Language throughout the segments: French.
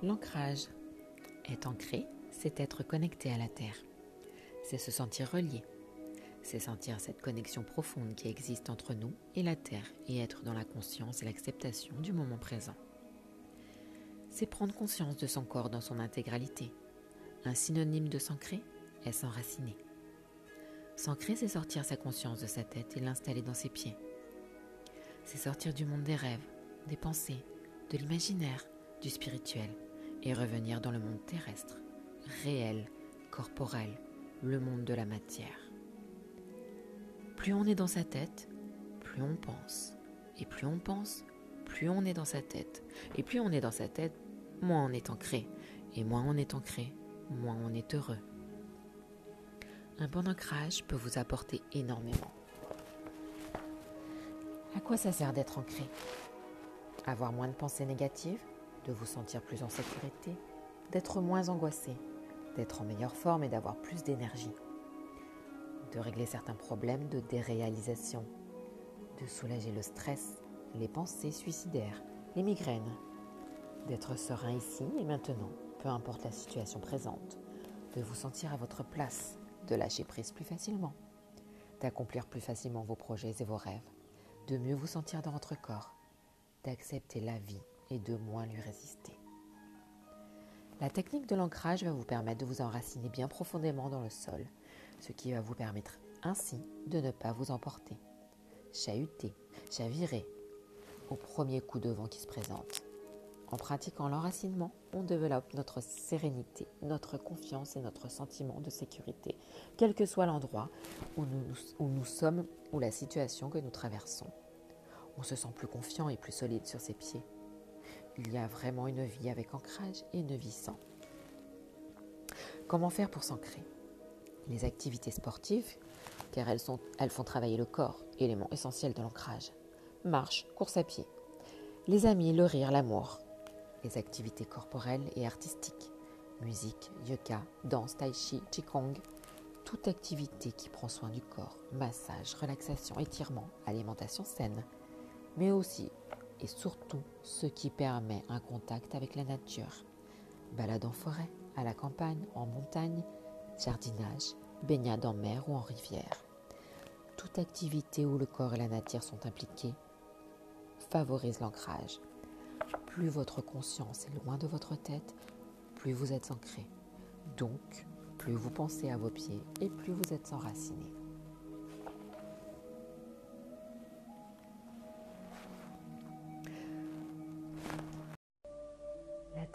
L'ancrage. Être ancré, c'est être connecté à la Terre. C'est se sentir relié. C'est sentir cette connexion profonde qui existe entre nous et la Terre et être dans la conscience et l'acceptation du moment présent. C'est prendre conscience de son corps dans son intégralité. Un synonyme de s'ancrer est s'enraciner. S'ancrer, c'est sortir sa conscience de sa tête et l'installer dans ses pieds. C'est sortir du monde des rêves, des pensées, de l'imaginaire, du spirituel et revenir dans le monde terrestre, réel, corporel, le monde de la matière. Plus on est dans sa tête, plus on pense. Et plus on pense, plus on est dans sa tête. Et plus on est dans sa tête, moins on est ancré. Et moins on est ancré, moins on est heureux. Un bon ancrage peut vous apporter énormément. À quoi ça sert d'être ancré? Avoir moins de pensées négatives? De vous sentir plus en sécurité D'être moins angoissé D'être en meilleure forme et d'avoir plus d'énergie. De régler certains problèmes de déréalisation De soulager le stress, les pensées suicidaires, les migraines. D'être serein ici et maintenant, peu importe la situation présente. De vous sentir à votre place de lâcher prise plus facilement, d'accomplir plus facilement vos projets et vos rêves, de mieux vous sentir dans votre corps, d'accepter la vie et de moins lui résister. La technique de l'ancrage va vous permettre de vous enraciner bien profondément dans le sol, ce qui va vous permettre ainsi de ne pas vous emporter, chahuter, chavirer au premier coup de vent qui se présente. En pratiquant l'enracinement, on développe notre sérénité, notre confiance et notre sentiment de sécurité, quel que soit l'endroit où nous, où nous sommes ou la situation que nous traversons. On se sent plus confiant et plus solide sur ses pieds. Il y a vraiment une vie avec ancrage et une vie sans. Comment faire pour s'ancrer? Les activités sportives, car elles, sont, elles font travailler le corps, élément essentiel de l'ancrage. Marche, course à pied. Les amis, le rire, l'amour, les activités corporelles et artistiques, musique, yoga, danse, tai chi, qigong, toute activité qui prend soin du corps, massage, relaxation, étirement, alimentation saine, mais aussi et surtout ce qui permet un contact avec la nature. Balade en forêt, à la campagne, en montagne, jardinage, baignade en mer ou en rivière. Toute activité où le corps et la nature sont impliqués favorise l'ancrage, plus votre conscience est loin de votre tête, plus vous êtes ancré. Donc, plus vous pensez à vos pieds et plus vous êtes enraciné.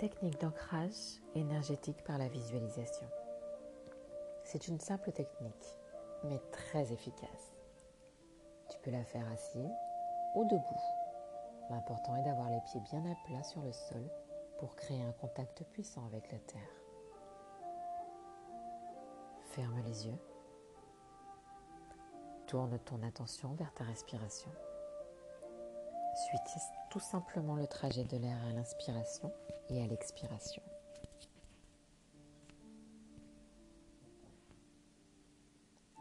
Technique d'ancrage énergétique par la visualisation. C'est une simple technique, mais très efficace. Tu peux la faire assis ou debout. L'important est d'avoir les pieds bien à plat sur le sol pour créer un contact puissant avec la terre. Ferme les yeux. Tourne ton attention vers ta respiration. Suis tout simplement le trajet de l'air à l'inspiration et à l'expiration.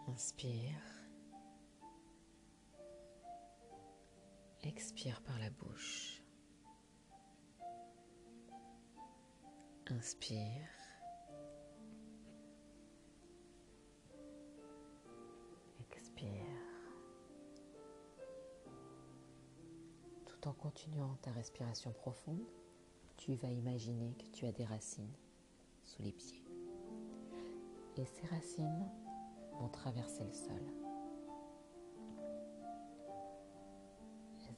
Inspire. Expire par la bouche. Inspire. En continuant ta respiration profonde, tu vas imaginer que tu as des racines sous les pieds. Et ces racines vont traverser le sol.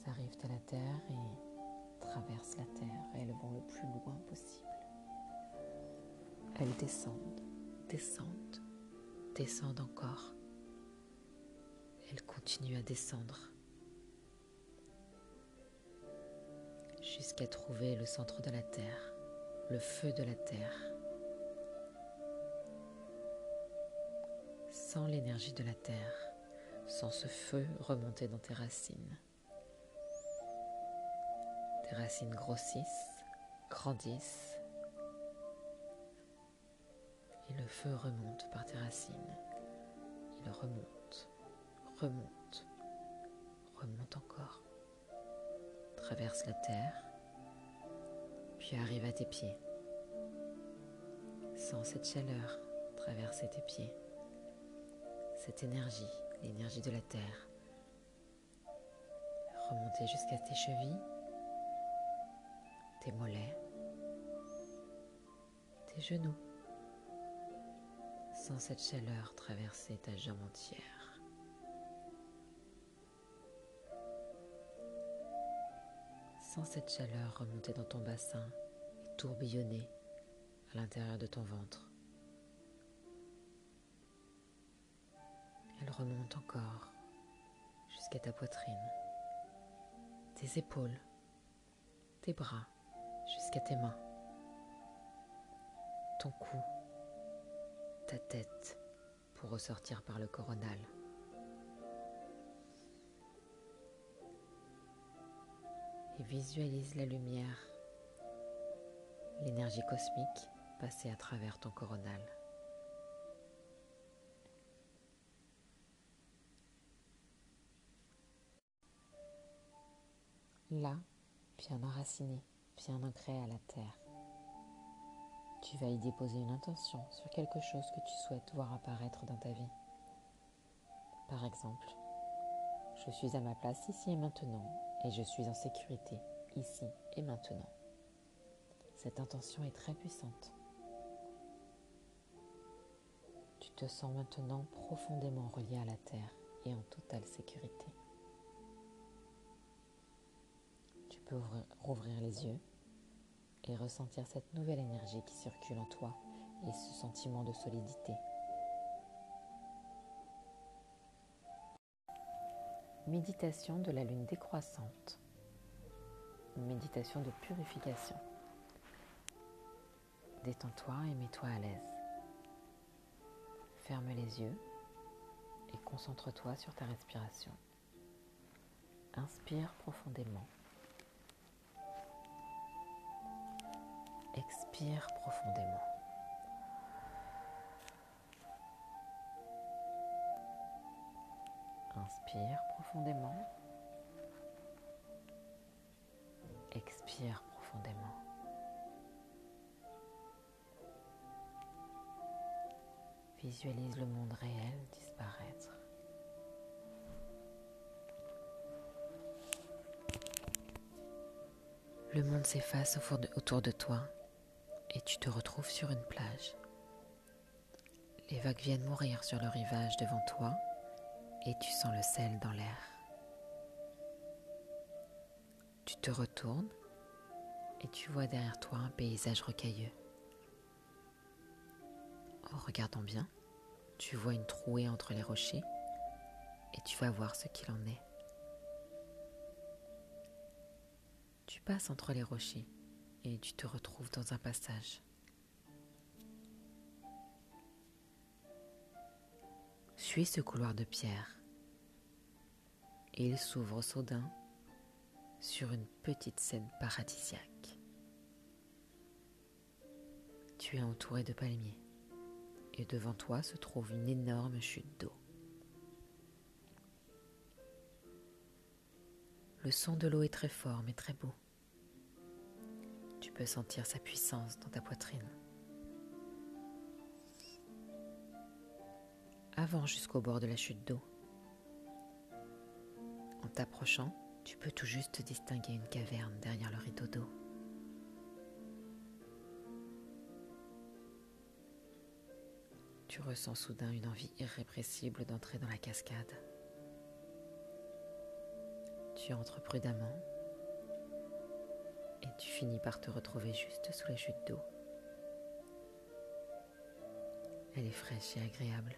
arrivent à la terre et traversent la terre. Elles vont le plus loin possible. Elles descendent, descendent, descendent encore. Elles continuent à descendre jusqu'à trouver le centre de la terre, le feu de la terre. Sans l'énergie de la terre, sans ce feu remonter dans tes racines. Tes racines grossissent, grandissent. Et le feu remonte par tes racines. Il remonte, remonte, Traverse la terre, puis arrive à tes pieds. Sens cette chaleur traverser tes pieds, cette énergie, l'énergie de la terre, remonter jusqu'à tes chevilles, tes mollets, tes genoux. Sens cette chaleur traverser ta jambe entière. Sens cette chaleur remonter dans ton bassin et tourbillonner à l'intérieur de ton ventre. Elle remonte encore jusqu'à ta poitrine, tes épaules, tes bras, jusqu'à tes mains, ton cou, ta tête pour ressortir par le coronal. Et visualise la lumière, l'énergie cosmique passer à travers ton coronal. Là, bien enraciné, bien ancré à la terre, tu vas y déposer une intention sur quelque chose que tu souhaites voir apparaître dans ta vie. Par exemple, je suis à ma place ici et maintenant et je suis en sécurité ici et maintenant. Cette intention est très puissante. Tu te sens maintenant profondément relié à la terre et en totale sécurité. peux rouvrir les yeux et ressentir cette nouvelle énergie qui circule en toi et ce sentiment de solidité. Méditation de la lune décroissante. Méditation de purification. Détends-toi et mets-toi à l'aise. Ferme les yeux et concentre-toi sur ta respiration. Inspire profondément. Expire profondément. Inspire profondément. Expire profondément. Visualise le monde réel disparaître. Le monde s'efface autour de toi et tu te retrouves sur une plage. Les vagues viennent mourir sur le rivage devant toi et tu sens le sel dans l'air. Tu te retournes et tu vois derrière toi un paysage rocailleux. En regardant bien, tu vois une trouée entre les rochers et tu vas voir ce qu'il en est. Tu passes entre les rochers et tu te retrouves dans un passage. Suis ce couloir de pierre et il s'ouvre soudain sur une petite scène paradisiaque. Tu es entouré de palmiers et devant toi se trouve une énorme chute d'eau. Le son de l'eau est très fort mais très beau peux sentir sa puissance dans ta poitrine. Avance jusqu'au bord de la chute d'eau. En t'approchant, tu peux tout juste distinguer une caverne derrière le rideau d'eau. Tu ressens soudain une envie irrépressible d'entrer dans la cascade. Tu entres prudemment et tu finis par te retrouver juste sous la chute d'eau. Elle est fraîche et agréable.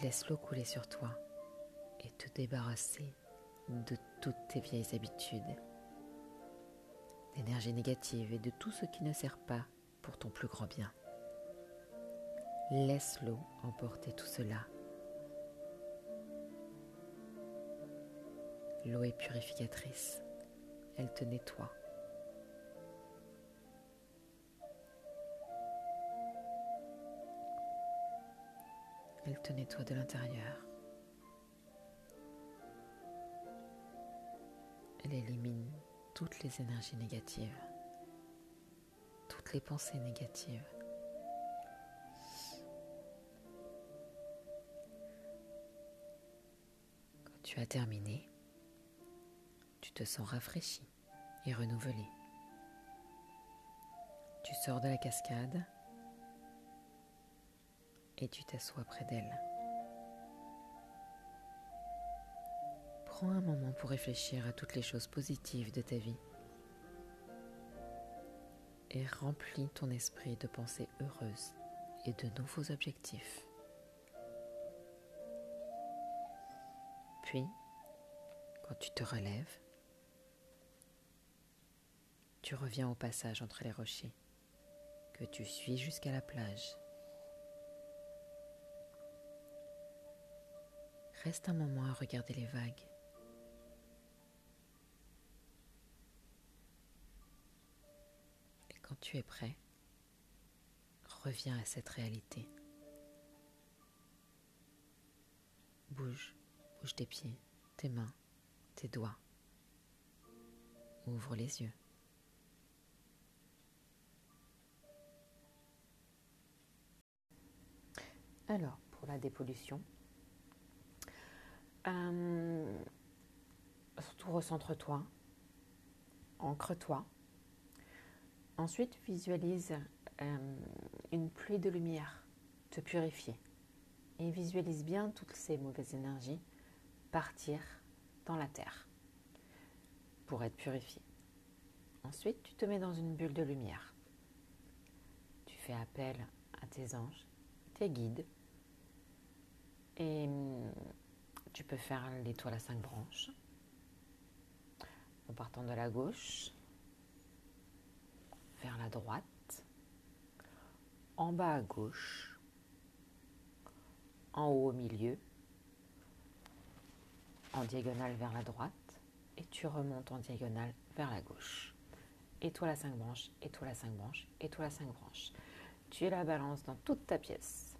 Tu laisses l'eau couler sur toi et te débarrasser de toutes tes vieilles habitudes, d'énergie négative et de tout ce qui ne sert pas pour ton plus grand bien. Laisse l'eau emporter tout cela L'eau est purificatrice. Elle te nettoie. Elle te nettoie de l'intérieur. Elle élimine toutes les énergies négatives, toutes les pensées négatives. Quand tu as terminé, tu te sens rafraîchi et renouvelé. Tu sors de la cascade et tu t'assois près d'elle. Prends un moment pour réfléchir à toutes les choses positives de ta vie et remplis ton esprit de pensées heureuses et de nouveaux objectifs. Puis, quand tu te relèves, tu reviens au passage entre les rochers que tu suis jusqu'à la plage. Reste un moment à regarder les vagues. Et quand tu es prêt, reviens à cette réalité. Bouge, bouge tes pieds, tes mains, tes doigts. Ouvre les yeux. Alors, pour la dépollution, euh, surtout recentre-toi, ancre-toi. Ensuite, visualise euh, une pluie de lumière te purifier. Et visualise bien toutes ces mauvaises énergies partir dans la terre pour être purifié. Ensuite, tu te mets dans une bulle de lumière. Tu fais appel à tes anges, tes guides, et tu peux faire l'étoile à cinq branches en partant de la gauche vers la droite, en bas à gauche, en haut au milieu, en diagonale vers la droite et tu remontes en diagonale vers la gauche. Étoile à cinq branches, étoile à cinq branches, étoile à cinq branches. Tu la balances dans toute ta pièce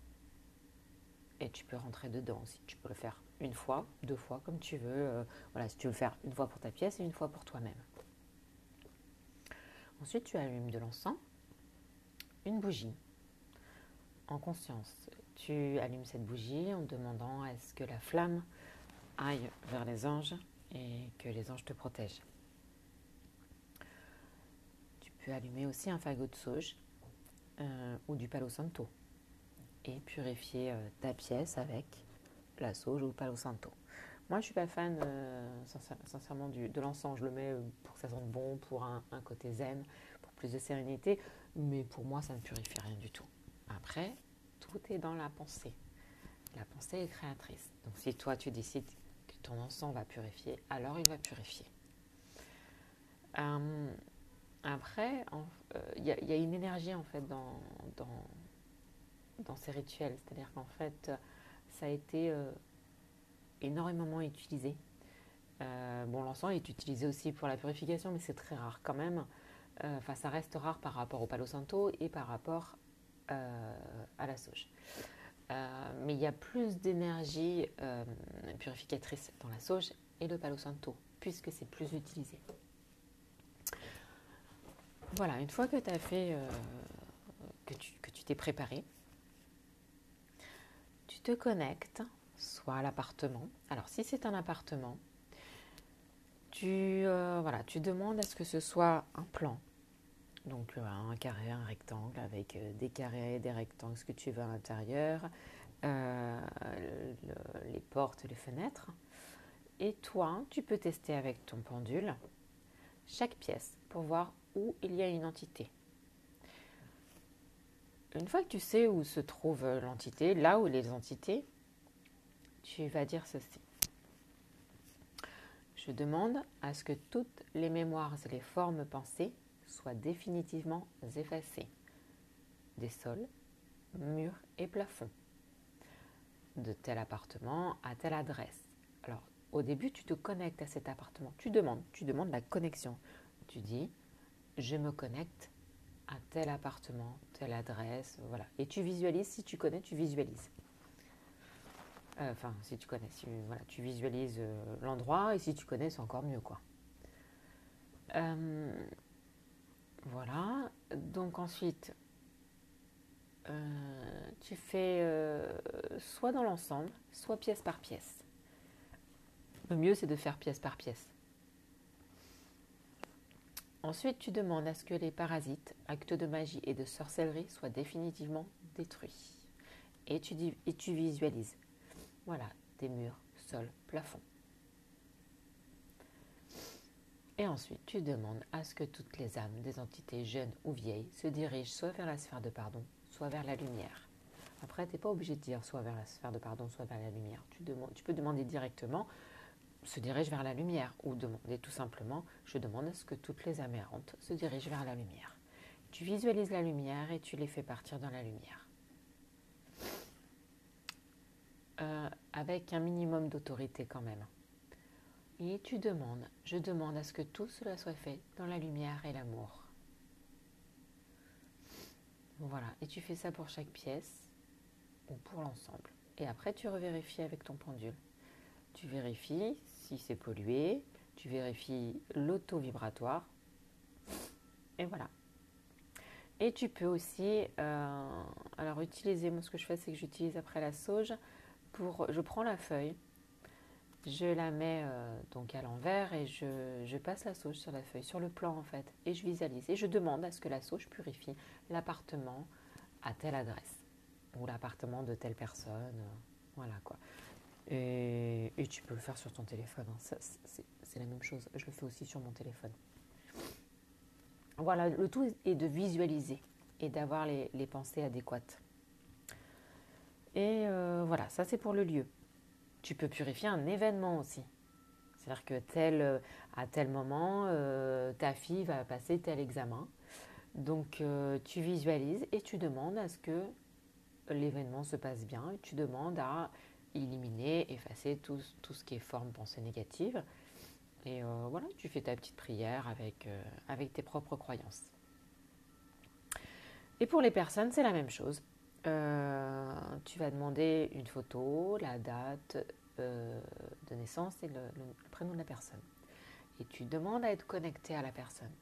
et tu peux rentrer dedans aussi. Tu peux le faire une fois, deux fois, comme tu veux. Euh, voilà, si tu veux faire une fois pour ta pièce et une fois pour toi-même. Ensuite, tu allumes de l'encens, une bougie, en conscience. Tu allumes cette bougie en demandant à ce que la flamme aille vers les anges et que les anges te protègent. Tu peux allumer aussi un fagot de sauge euh, ou du palo santo et purifier euh, ta pièce avec la sauge ou le santo. Moi, je suis pas fan, euh, sincèrement, du, de l'encens. Je le mets euh, pour que ça sente bon, pour un, côté zen, pour plus de sérénité. Mais pour moi, ça ne purifie rien du tout. Après, tout est dans la pensée. La pensée est créatrice. Donc, si toi, tu décides que ton encens va purifier, alors il va purifier. après, il y, a une énergie, en fait, dans, dans dans ces rituels. C'est-à-dire qu'en fait, ça a été euh, énormément utilisé. Euh, bon, l'encens est utilisé aussi pour la purification, mais c'est très rare quand même. Euh, enfin, ça reste rare par rapport au palo santo et par rapport à la sauge. mais il y a plus d'énergie purificatrice dans la sauge et le palo santo, puisque c'est plus utilisé. Voilà, une fois que tu as fait, que tu t'es préparé, tu te connectes soit à l'appartement. Alors si c'est un appartement, tu, euh, voilà, tu demandes à ce que ce soit un plan. Donc euh, un carré, un rectangle avec euh, des carrés, des rectangles, ce que tu veux à l'intérieur, les portes, les fenêtres. Et toi, tu peux tester avec ton pendule chaque pièce pour voir où il y a une entité. Une fois que tu sais où se trouve l'entité, là où les entités, tu vas dire ceci. Je demande à ce que toutes les mémoires et les formes pensées soient définitivement effacées des sols, murs et plafonds, de tel appartement à telle adresse. Alors, au début, tu te connectes à cet appartement. Tu demandes, tu demandes la connexion. Tu dis, je me connecte à tel appartement, telle adresse, voilà. Et tu visualises, si tu connais, tu visualises. Euh, enfin, si tu connais, voilà, tu visualises euh, l'endroit et si tu connais, c'est encore mieux, quoi. Euh, voilà. Donc ensuite, tu fais soit dans l'ensemble, soit pièce par pièce. Le mieux, c'est de faire pièce par pièce. Ensuite, tu demandes à ce que les parasites, actes de magie et de sorcellerie soient définitivement détruits. Et tu, visualises. Voilà, des murs, sol, plafond. Et ensuite, tu demandes à ce que toutes les âmes des entités jeunes ou vieilles se dirigent soit vers la sphère de pardon, soit vers la lumière. Après, tu n'es pas obligé de dire soit vers la sphère de pardon, soit vers la lumière. Tu peux demander directement se dirige vers la lumière ou demander tout simplement je demande à ce que toutes les âmes se dirigent vers la lumière. Tu visualises la lumière et tu les fais partir dans la lumière. Euh, avec un minimum d'autorité quand même. Et tu demandes, je demande à ce que tout cela soit fait dans la lumière et l'amour. Voilà, et tu fais ça pour chaque pièce ou pour l'ensemble. Et après, tu revérifies avec ton pendule. Tu vérifies si c'est pollué, tu vérifies l'auto-vibratoire. Et voilà. Et tu peux aussi, euh, alors utiliser, moi ce que je fais, c'est que j'utilise après la sauge pour, je prends la feuille, je la mets euh, donc à l'envers et je, passe la sauge sur la feuille, sur le plan en fait, et je visualise. Et je demande à ce que la sauge purifie l'appartement à telle adresse ou l'appartement de telle personne. Euh, voilà quoi. Et, tu peux le faire sur ton téléphone. Hein. C'est la même chose. Je le fais aussi sur mon téléphone. Voilà, le tout est de visualiser et d'avoir les, pensées adéquates. Et euh, voilà, ça c'est pour le lieu. Tu peux purifier un événement aussi. C'est-à-dire que tel, à tel moment, euh, ta fille va passer tel examen. Donc euh, tu visualises et tu demandes à ce que l'événement se passe bien. Tu demandes à éliminer, effacer tout, ce qui est forme pensée négative. Et euh, voilà, tu fais ta petite prière avec, avec tes propres croyances. Et pour les personnes, c'est la même chose. Euh, tu vas demander une photo, la date euh, de naissance et le, prénom de la personne. Et tu demandes à être connecté à la personne.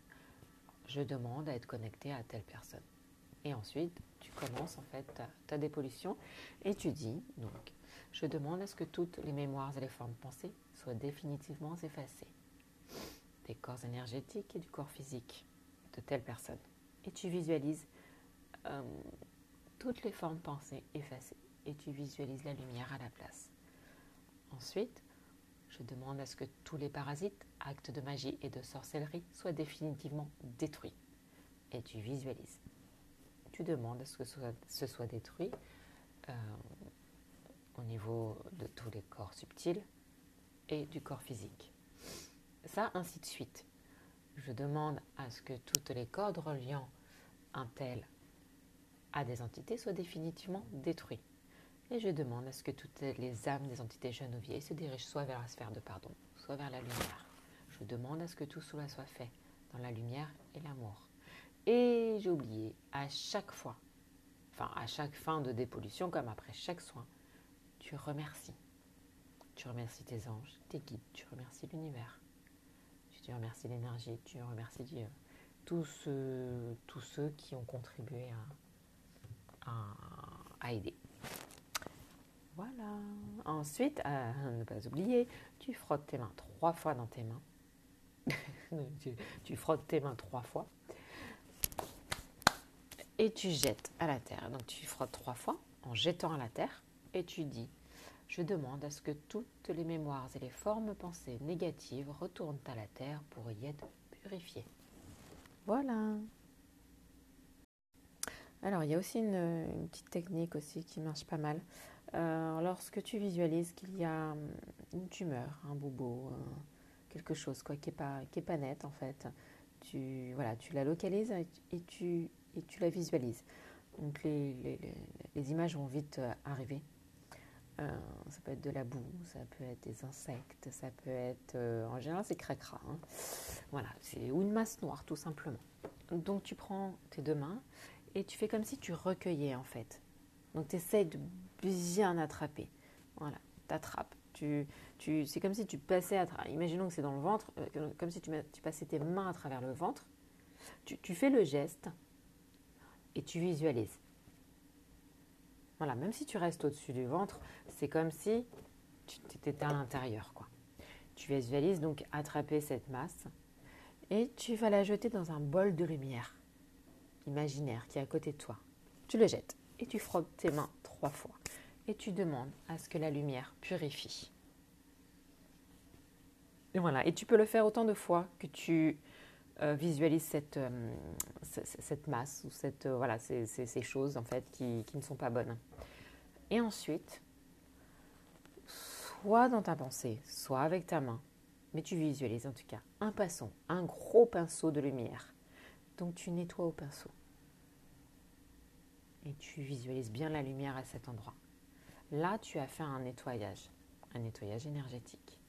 Je demande à être connecté à telle personne. Et ensuite, tu commences en fait ta, ta dépollution et tu dis donc, je demande à ce que toutes les mémoires et les formes pensées soient définitivement effacées des corps énergétiques et du corps physique de telle personne. Et tu visualises euh, toutes les formes pensées effacées et tu visualises la lumière à la place. Ensuite, je demande à ce que tous les parasites, actes de magie et de sorcellerie soient définitivement détruits et tu visualises. Tu demandes à ce que ce soit, détruit euh, au niveau de tous les corps subtils et du corps physique. Ça, ainsi de suite. Je demande à ce que toutes les cordes reliant un tel à des entités soit définitivement détruit. Et je demande à ce que toutes les âmes des entités jeunes ou vieilles se dirigent soit vers la sphère de pardon, soit vers la lumière. Je demande à ce que tout cela soit fait dans la lumière et l'amour. Et j'ai oublié, à chaque fois, enfin à chaque fin de dépollution, comme après chaque soin, tu remercies. Tu remercies tes anges, tes guides, tu remercies l'univers. Tu remercies l'énergie, tu remercies Dieu. Tous ceux, tous ceux qui ont contribué à, aider. Voilà. Ensuite, ne pas oublier, tu frottes tes mains trois fois dans tes mains. tu, frottes tes mains trois fois. Et tu jettes à la terre. Donc tu frottes trois fois en jetant à la terre. Et tu dis, je demande à ce que toutes les mémoires et les formes pensées négatives retournent à la terre pour y être purifiées. Voilà. Alors, il y a aussi une, petite technique aussi qui marche pas mal. Euh, lorsque tu visualises qu'il y a hum, une tumeur, un bobo, quelque chose quoi, qui n'est pas, pas net en fait, tu, voilà, tu la localises et tu, et tu la visualises. Donc les, les, les images vont vite euh, arriver. Euh, ça peut être de la boue, ça peut être des insectes, ça peut être... en général, c'est cracra. Hein. Voilà, c'est, ou une masse noire, tout simplement. Donc tu prends tes deux mains et tu fais comme si tu recueillais en fait. Donc tu essaies de bien attraper. Voilà, tu attrapes, Tu, tu, c'est comme si tu passais à travers, imaginons que c'est dans le ventre, euh, comme si tu, tu, passais tes mains à travers le ventre. Tu, tu fais le geste et tu visualises. Voilà, même si tu restes au-dessus du ventre, c'est comme si tu étais à l'intérieur. quoi. Tu visualises donc attraper cette masse et tu vas la jeter dans un bol de lumière imaginaire qui est à côté de toi. Tu le jettes et tu frottes tes mains trois fois et tu demandes à ce que la lumière purifie. Et voilà, et tu peux le faire autant de fois que tu euh, visualises cette, euh, cette, masse ou cette, euh, voilà, ces, ces, choses en fait qui, qui ne sont pas bonnes. Et ensuite, soit dans ta pensée, soit avec ta main, mais tu visualises en tout cas un pinceau, un gros pinceau de lumière. Donc tu nettoies au pinceau. Et tu visualises bien la lumière à cet endroit. Là, tu as fait un nettoyage, un nettoyage énergétique.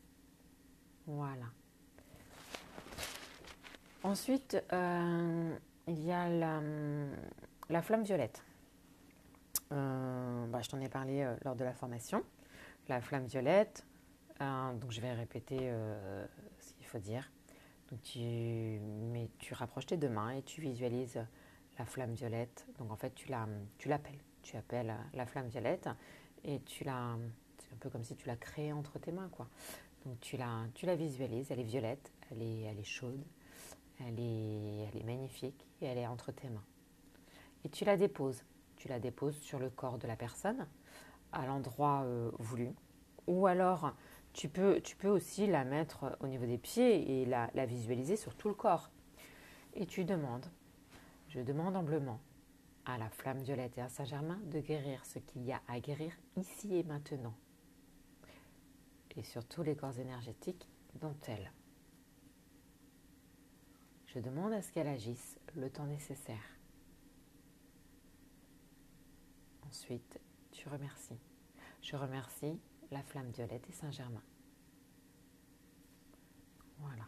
Voilà. Ensuite, euh, il y a la, flamme violette. Euh, bah, je t'en ai parlé euh, lors de la formation. La flamme violette, donc je vais répéter ce qu'il faut dire. Donc tu, mais tu rapproches tes deux mains et tu visualises la flamme violette. Donc en fait, tu l'appelles. Tu, tu appelles la flamme violette et tu la. C'est un peu comme si tu la créais entre tes mains, quoi. Donc tu la, tu la visualises, elle est violette, elle est, elle est chaude, elle est, magnifique et elle est entre tes mains. Et tu la déposes. Tu la déposes sur le corps de la personne, à l'endroit euh, voulu. Ou alors, tu peux, tu peux aussi la mettre au niveau des pieds et la, la visualiser sur tout le corps. Et tu demandes, je demande humblement à la flamme violette et à Saint-Germain de guérir ce qu'il y a à guérir ici et maintenant. Et sur tous les corps énergétiques dont elle. Je demande à ce qu'elle agisse le temps nécessaire. Ensuite, tu remercies. Je remercie la flamme violette et Saint-Germain. Voilà.